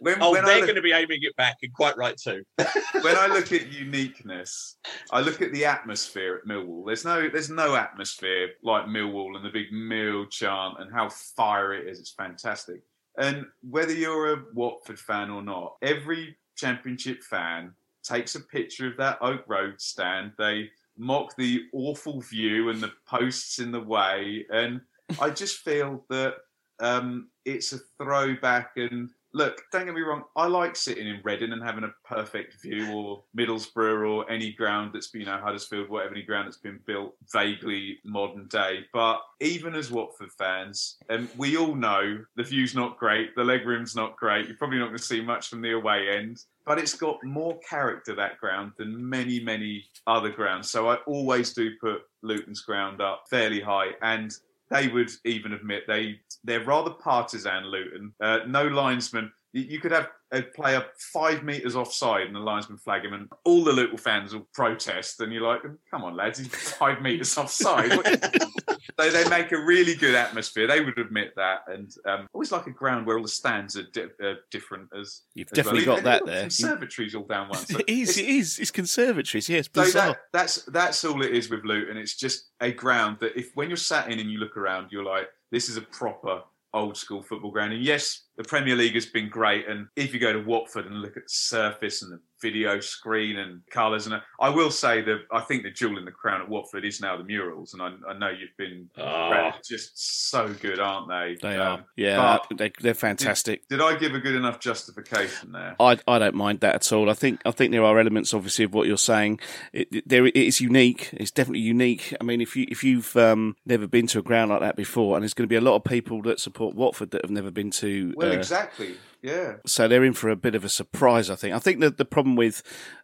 when, oh, when they're look- going to be aiming it back, and quite right too. [laughs] when I look at uniqueness, I look at the atmosphere at Millwall. There's no there's no atmosphere like Millwall and the big Mill chant and how fire it is. It's fantastic. And whether you're a Watford fan or not, every championship fan takes a picture of that Oak Road stand. They mock the awful view and the posts in the way. And I just feel that um, it's a throwback. And look, don't get me wrong, I like sitting in Reading and having a perfect view, or Middlesbrough, or any ground that's been, you know, Huddersfield, whatever any ground that's been built vaguely modern day. But even as Watford fans, um, we all know the view's not great, the leg room's not great. You're probably not going to see much from the away end. But it's got more character that ground than many, many other grounds. So I always do put Luton's ground up fairly high, and they would even admit they they're rather partisan. Luton, uh, no linesman. You, could have a player five meters offside and the linesman flag him, and all the Luton fans will protest. And you're like, "Come on, lads, he's five meters offside." So [laughs] they make a really good atmosphere. They would admit that, and um, always like a ground where all the stands are di- uh, different. As You've as definitely well. got that Even there. Conservatories all down one. So It is, it is. It's conservatories, yes. so Bizarre. that, that's that's all it is with Luton. It's just a ground that if when you're sat in and you look around, you're like, this is a proper old school football ground. And yes, the Premier League has been great. And if you go to Watford and look at the surface and the video screen and colours, and I will say that I think the jewel in the crown at Watford is now the murals. And I, I know you've been Ah. just so good, aren't they? They Um, are. Yeah, they, they're fantastic. Did, did I give a good enough justification there? I, I don't mind that at all. I think I think there are elements, obviously, of what you're saying. It, it- there it is unique. It's definitely unique. I mean, if you if you've um, never been to a ground like that before, and there's going to be a lot of people that support Watford that have never been to. Well, uh, exactly. Yeah. So they're in for a bit of a surprise. I think. I think that the problem with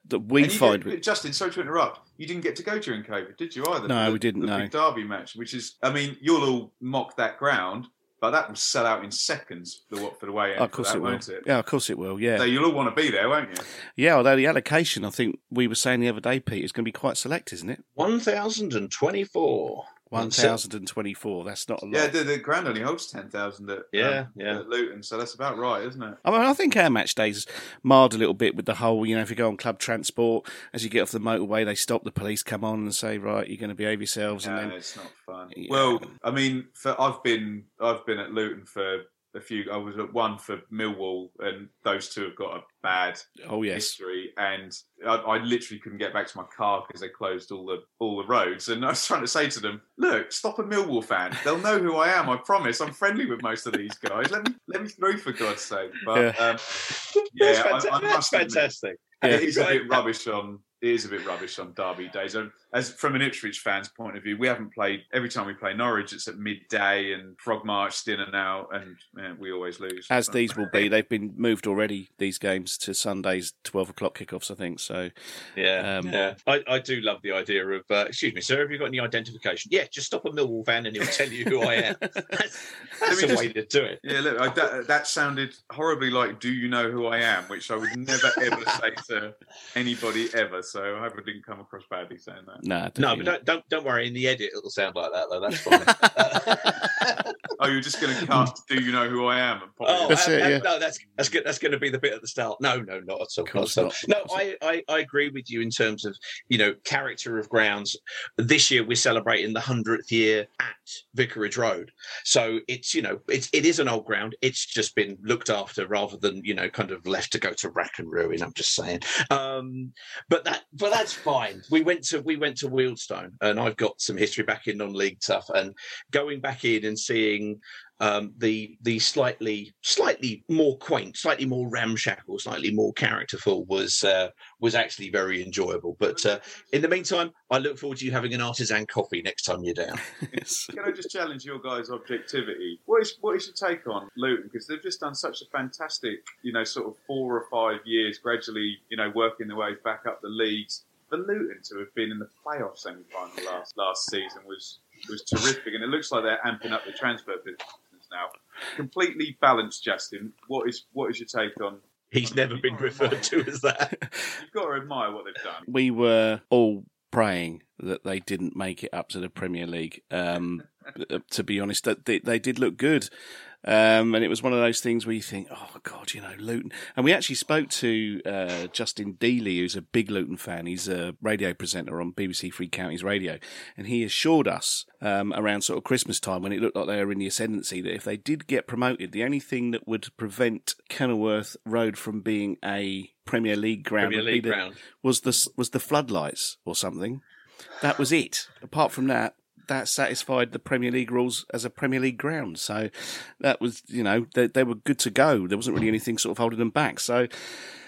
that we find didn't- Justin, sorry to interrupt. You didn't get to go during COVID, did you either? No, The- we didn't, The no. big Derby match, which is, I mean, you'll all mock that ground, but that will sell out in seconds. The Watford away end, of for course that, it will. won't it? Yeah, of course it will. Yeah. So you'll all want to be there, won't you? Yeah, although the allocation, I think we were saying the other day, Pete, is going to be quite select, isn't it? One thousand and twenty-four. One thousand and twenty-four. That's not a lot. Yeah, the, the ground only holds ten thousand at Yeah, um, yeah. at Luton, so that's about right, isn't it? I mean, I think our match days marred a little bit with the whole, you know, if you go on club transport, as you get off the motorway, they stop the police, come on and say, right, you're going to behave yourselves. No, and then, it's not fun. Well, I mean, for I've been I've been at Luton for a few. I was at one for Millwall, and those two have got a bad Oh yes. history, and I, I literally couldn't get back to my car because they closed all the all the roads. And I was trying to say to them, "Look, stop a Millwall fan. They'll know who I am. I promise. I'm friendly with most of these guys. Let me let me through for God's sake." But Yeah. um, [laughs] yeah, that's, I- fanta- I that's must admit- fantastic. it is a bit rubbish on. It is a bit rubbish on Derby days. And as from an Ipswich fan's point of view, we haven't played. Every time we play Norwich, it's at midday and Frog March in and out, and yeah, we always lose. As these will be, they've been moved already. These games to Sundays, twelve o'clock kickoffs, I think. So Yeah, Um, yeah. I, I do love the idea of. Uh, excuse me, sir. Have you got any identification? Yeah, just stop a Millwall fan and he'll tell you who I am. [laughs] That's, that's me the just- way to do it. Yeah, look, I, that, that sounded horribly like "Do you know who I am?" which I would never ever say to anybody ever. So I hope I didn't come across badly saying that. No, No, but don't, don't don't worry. In the edit, it'll sound like that though. That's fine. [laughs] [laughs] Oh, you're just going [laughs] to cut "Do you know who I am?" and pop Oh. That's uh, it, yeah. no, that's that's good. That's going to be the bit at the start. No, no, not at all. not at all. not. No, I, I I agree with you in terms of you know character of grounds. This year we're celebrating the hundredth year at Vicarage Road, so it's you know it's it is an old ground. It's just been looked after rather than you know kind of left to go to rack and ruin. I'm just saying. Um, but that but that's fine. We went to we went to Wealdstone, and I've got some history back in non-league stuff, and going back in and seeing um, the the slightly slightly more quaint, slightly more ramshackle, slightly more characterful was uh, was actually very enjoyable. But uh, in the meantime, I look forward to you having an artisan coffee next time you're down. [laughs] Can I just challenge your guys' objectivity? What is what is your take on Luton? Because they've just done such a fantastic, you know, sort of four or five years, gradually, you know, working their way back up the leagues. For Luton to have been in the playoff semi-final last last season was was terrific, and it looks like they're amping up the transfer business now. Completely balanced, Justin. What is what is your take on? He's never been referred to as that. You've got to admire what they've done. we were all praying that they didn't make it up to the Premier League. Um, uh, [laughs] to be honest, that they, they did look good. Um, and it was one of those things where you think, oh God, you know, Luton. And we actually spoke to uh, Justin Dealey, who's a big Luton fan. He's a radio presenter on BBC Three Counties Radio, and he assured us um, around sort of Christmas time when it looked like they were in the ascendancy that if they did get promoted, the only thing that would prevent Kenilworth Road from being a Premier League ground Premier League the- ground. was the was the floodlights or something. That was it. Apart from that, that satisfied the Premier League rules as a Premier League ground. So that was, you know, they, they were good to go. There wasn't really anything sort of holding them back. So.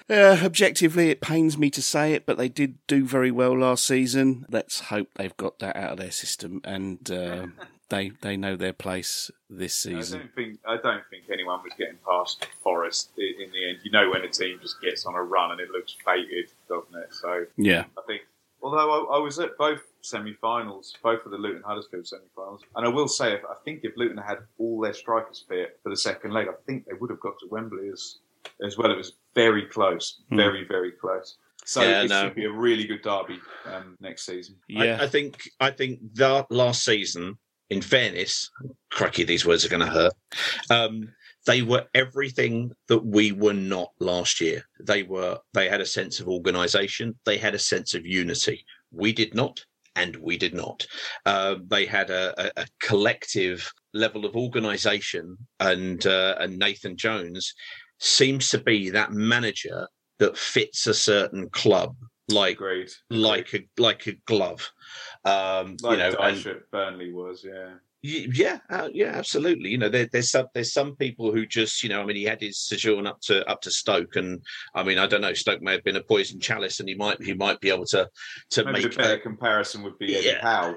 Uh, objectively, it pains me to say it, but they did do very well last season. Let's hope they've got that out of their system and uh, [laughs] they they know their place this I season. don't think I don't think anyone was getting past Forest in the end. You know when a team just gets on a run and it looks fated, doesn't it? So Yeah, I think. Although I, I was at both semi-finals, both of the Luton Huddersfield semi-finals, and I will say, if, I think if Luton had all their strikers fit for the second leg, I think they would have got to Wembley as as well. It was very close, Hmm. very very close. So Yeah, it no. should be a really good derby um, next season. yeah. I, I think I think that last season, in fairness, cracky, these words are going to hurt. Um, they were everything that we were not last year. They were. They had a sense of organisation. They had a sense of unity. We did not, and we did not. Uh, they had a, a, collective level of organisation, and uh, and Nathan Jones seems to be that manager that fits a certain club like Agreed. like a like a glove. Um, Like you know, and Dyche at Burnley was, yeah. Yeah, uh, yeah, absolutely. You know, there, there's some there's some people who just you know, I mean, he had his sojourn up to up to Stoke, and I mean, I don't know, Stoke may have been a poison chalice, and he might he might be able to to Maybe make the better comparison would be Eddie Yeah. Howe,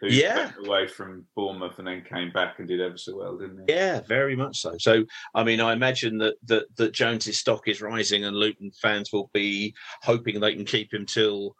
who Yeah. went away from Bournemouth and then came back and did ever so well, didn't he? Yeah, very much so. So, I mean, I imagine that that that Jones's stock is rising, and Luton fans will be hoping they can keep him till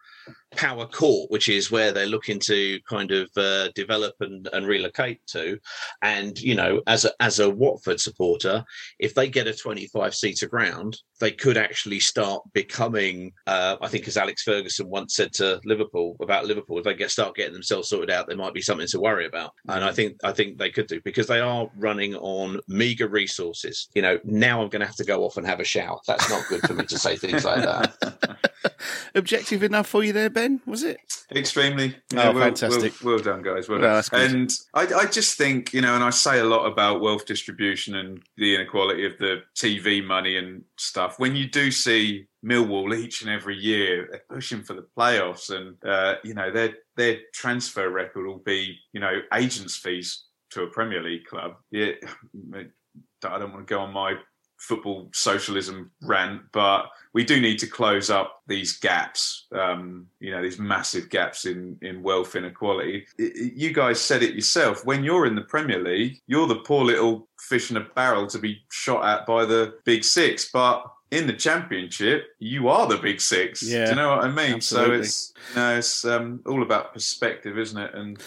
Power Court, which is where they're looking to kind of uh, develop and, and relocate to. And you know, as a as a Watford supporter, if they get a 25 seater ground, they could actually start becoming. Uh, I think, as Alex Ferguson once said to Liverpool about Liverpool, if they get start getting themselves sorted out, there might be something to worry about. And I think I think they could do because they are running on meager resources. You know, now I'm going to have to go off and have a shower. That's not good for me to say things like that. [laughs] Objective enough for you you there, Ben? Was it? Extremely. Oh, well, fantastic. Well, well done, guys. Well No, done. and I, I just think, you know, and I say a lot about wealth distribution and the inequality of the TV money and stuff. When you do see Millwall each and every year, they're pushing for the playoffs, and uh, you know their their transfer record will be, you know, agents' fees to a Premier League club. Yeah, [laughs] I don't want to go on my football socialism rant, but we do need to close up these gaps. Um, you know, these massive gaps in in wealth inequality. I- I- You guys said it yourself. When you're in the Premier League, you're the poor little fish in a barrel to be shot at by the big six, but in the championship, you are the big six. Yeah, Do you know what I mean? absolutely. So it's you know, it's um, all about perspective, isn't it? And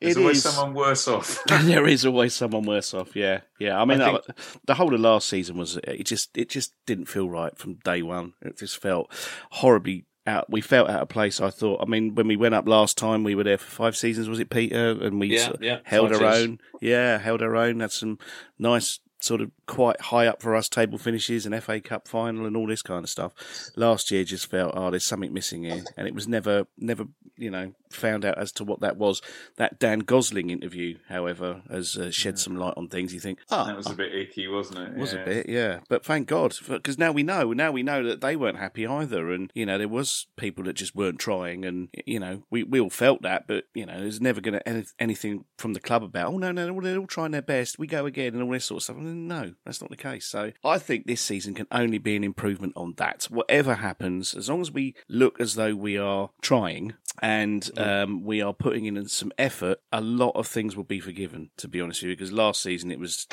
there's It always is. someone worse off. [laughs] there is always someone worse off. Yeah, yeah. I mean, I uh, the whole of last season was it just it just didn't feel right from day one. It just felt horribly out. We felt out of place. I thought. I mean, when we went up last time, we were there for five seasons. Was it Peter? And we Yeah, sort of yeah, held our own. Yeah, held our own. Had some nice. Sort of quite high up for us table finishes and FA Cup final and all this kind of stuff. Last year just felt oh there's something missing here, and it was never never you know found out as to what that was. That Dan Gosling interview, however, has uh, shed some light on things. You think, oh, that was a bit icky, wasn't it? it was Yeah. a bit, yeah. But thank God, because now we know. Now we know that they weren't happy either, and you know there was people that just weren't trying, and you know we, we all felt that. But you know there's never going to any, anything from the club about oh no no no, they're all trying their best. We go again and all this sort of stuff. No, that's not the case. So I think this season can only be an improvement on that. Whatever happens, as long as we look as though we are trying and um, we are putting in some effort, a lot of things will be forgiven. To be honest with you, because last season it was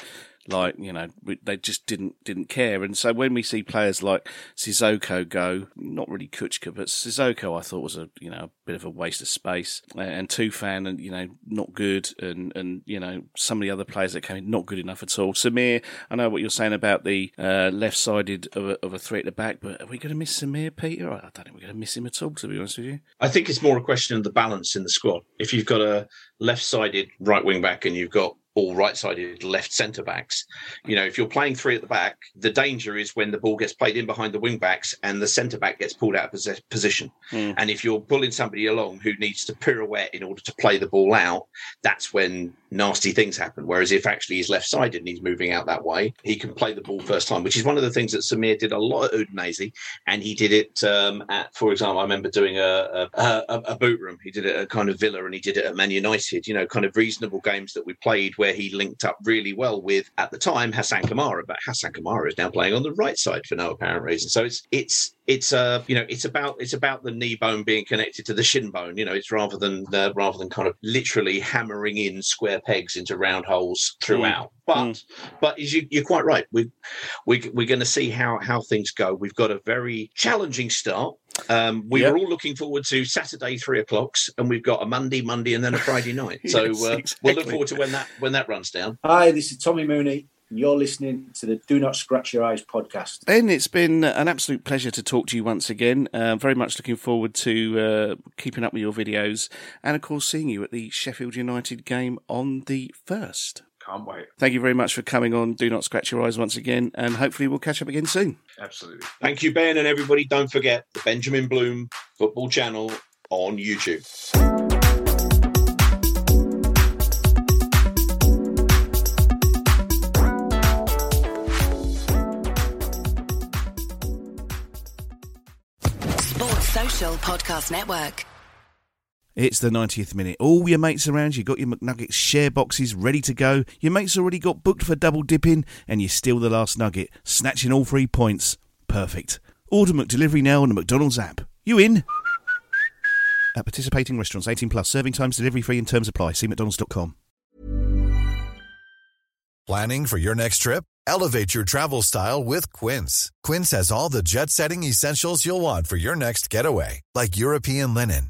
like you know they just didn't didn't care, and so when we see players like Sissoko go, not really Kucka, but Sissoko, I thought was a you know a bit of a waste of space, and Tufan, and you know not good, and and you know some of the other players that came in not good enough at all. Samir, I know what you're saying about the uh, left sided of a, of a three at the back, but are we going to miss Samir, Peter? I don't think we're going to miss him at all. To be honest with you. I think it's more a question of the balance in the squad. If you've got a left-sided right wing back and you've got all right-sided left centre backs, you know, if you're playing three at the back, the danger is when the ball gets played in behind the wing backs and the centre back gets pulled out of posi- position. And if you're pulling somebody along who needs to pirouette in order to play the ball out, that's when nasty things happen. Whereas if actually he's left-sided and he's moving out that way, he can play the ball first time, which is one of the things that Samir did a lot at Udinese, and he did it um, at, for example, I remember doing a, a, a, a boot room. He did it at kind of Villa, and he did it at Man United. You know, kind of reasonable games that we played where he linked up really well with at the time Hassan Kamara. But Hassan Kamara is now playing on the right side for no apparent reason. So it's it's it's uh you know it's about it's about the knee bone being connected to the shin bone. You know, it's rather than uh, rather than kind of literally hammering in square pegs into round holes throughout. But but as you, you're quite right. We we we're going to see how how things go. We've got a very challenging start. Um, we Yep. were all looking forward to Saturday three o'clocks, and we've got a Monday, Monday, and then a Friday [laughs] night. So Yes, uh, we'll look forward to when that when that runs down. Hi, this is Tommy Mooney, and you're listening to the Do Not Scratch Your Eyes podcast. Ben, it's been an absolute pleasure to talk to you once again. Uh, very much looking forward to uh, keeping up with your videos and, of course, seeing you at the Sheffield United game on the 1st. Can't wait. Thank you very much for coming on. Do not scratch your eyes once again, and hopefully we'll catch up again soon. Absolutely. Thank you, Ben, and everybody. Don't forget the Benjamin Bloom Football Channel on YouTube. Sports Social Podcast Network. It's the 90th minute. All your mates around, you've got your McNuggets share boxes ready to go. Your mates already got booked for double dipping, and you steal the last nugget, snatching all three points. Perfect. Order McDelivery now on the McDonald's app. You in? At participating restaurants, 18 plus, serving times, delivery free, and terms apply. See McDonald's.com. Planning for your next trip? Elevate your travel style with Quince. Quince has all the jet setting essentials you'll want for your next getaway, like European linen,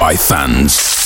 by fans.